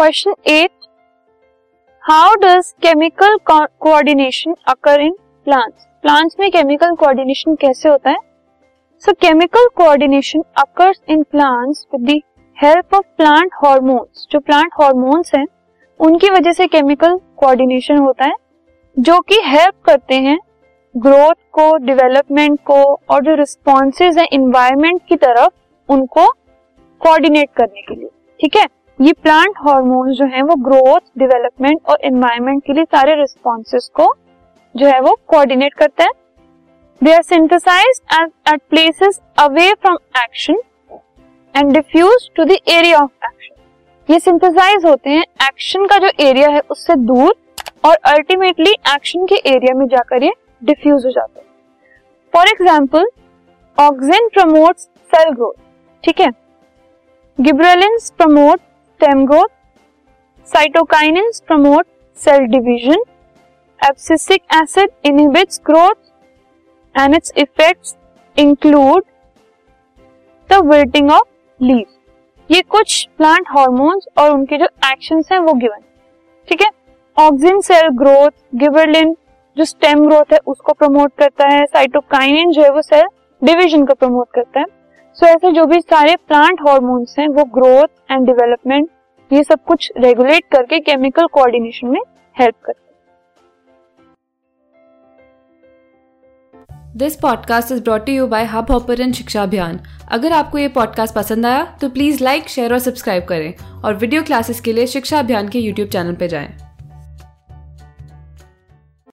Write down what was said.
Question eight how does chemical coordination occur in plants plants में chemical coordination कैसे होता है? So chemical coordination occurs in plants with the help of plant hormones जो plant hormones हैं, उनकी वजह से केमिकल कोऑर्डिनेशन होता है, जो कि हेल्प करते हैं ग्रोथ को डेवलपमेंट को और जो रिस्पॉन्सेज है इन्वायरमेंट की तरफ़ उनको कोऑर्डिनेट करने के लिए। ठीक है? ये प्लांट हॉर्मोन्स जो है, वो ग्रोथ डेवलपमेंट और एनवायरमेंट के लिए सारे रिस्पॉन्सेज को जो है, वो कोऑर्डिनेट करता है। They are synthesise at places away from action and diffuse to the area of action ये सिंथेसाइज होते हैं एक्शन का जो एरिया है, उससे दूर और अल्टीमेटली एक्शन के एरिया में जाकर ये डिफ्यूज हो जाते हैं। For example oxygen promotes cell growth ठीक है? Gibberellins promote stem growth cytokinins promote cell division abscisic acid inhibits growth and its effects include the wilting of leave ये कुछ प्लांट हॉर्मोन्स और उनके जो एक्शन हैं वो गिवन ठीक है? ऑक्सीजन सेल ग्रोथ गिबरलिन जो स्टेम ग्रोथ है, उसको प्रमोट करता है. साइटोकाइनिन जो है वो सेल डिवीज़न को प्रमोट करता है. सो ऐसे जो भी सारे प्लांट हॉर्मोन्स हैं, वो ग्रोथ एंड डेवलपमेंट ये सब कुछ रेगुलेट करके केमिकल कोऑर्डिनेशन में हेल्प करते this podcast is brought you by Hubhopper Shiksha Abhiyan अगर आपको ये पॉडकास्ट पसंद आया तो प्लीज़ लाइक शेयर और सब्सक्राइब करें। और वीडियो क्लासेस के लिए शिक्षा अभियान के यूट्यूब चैनल पर जाएँ।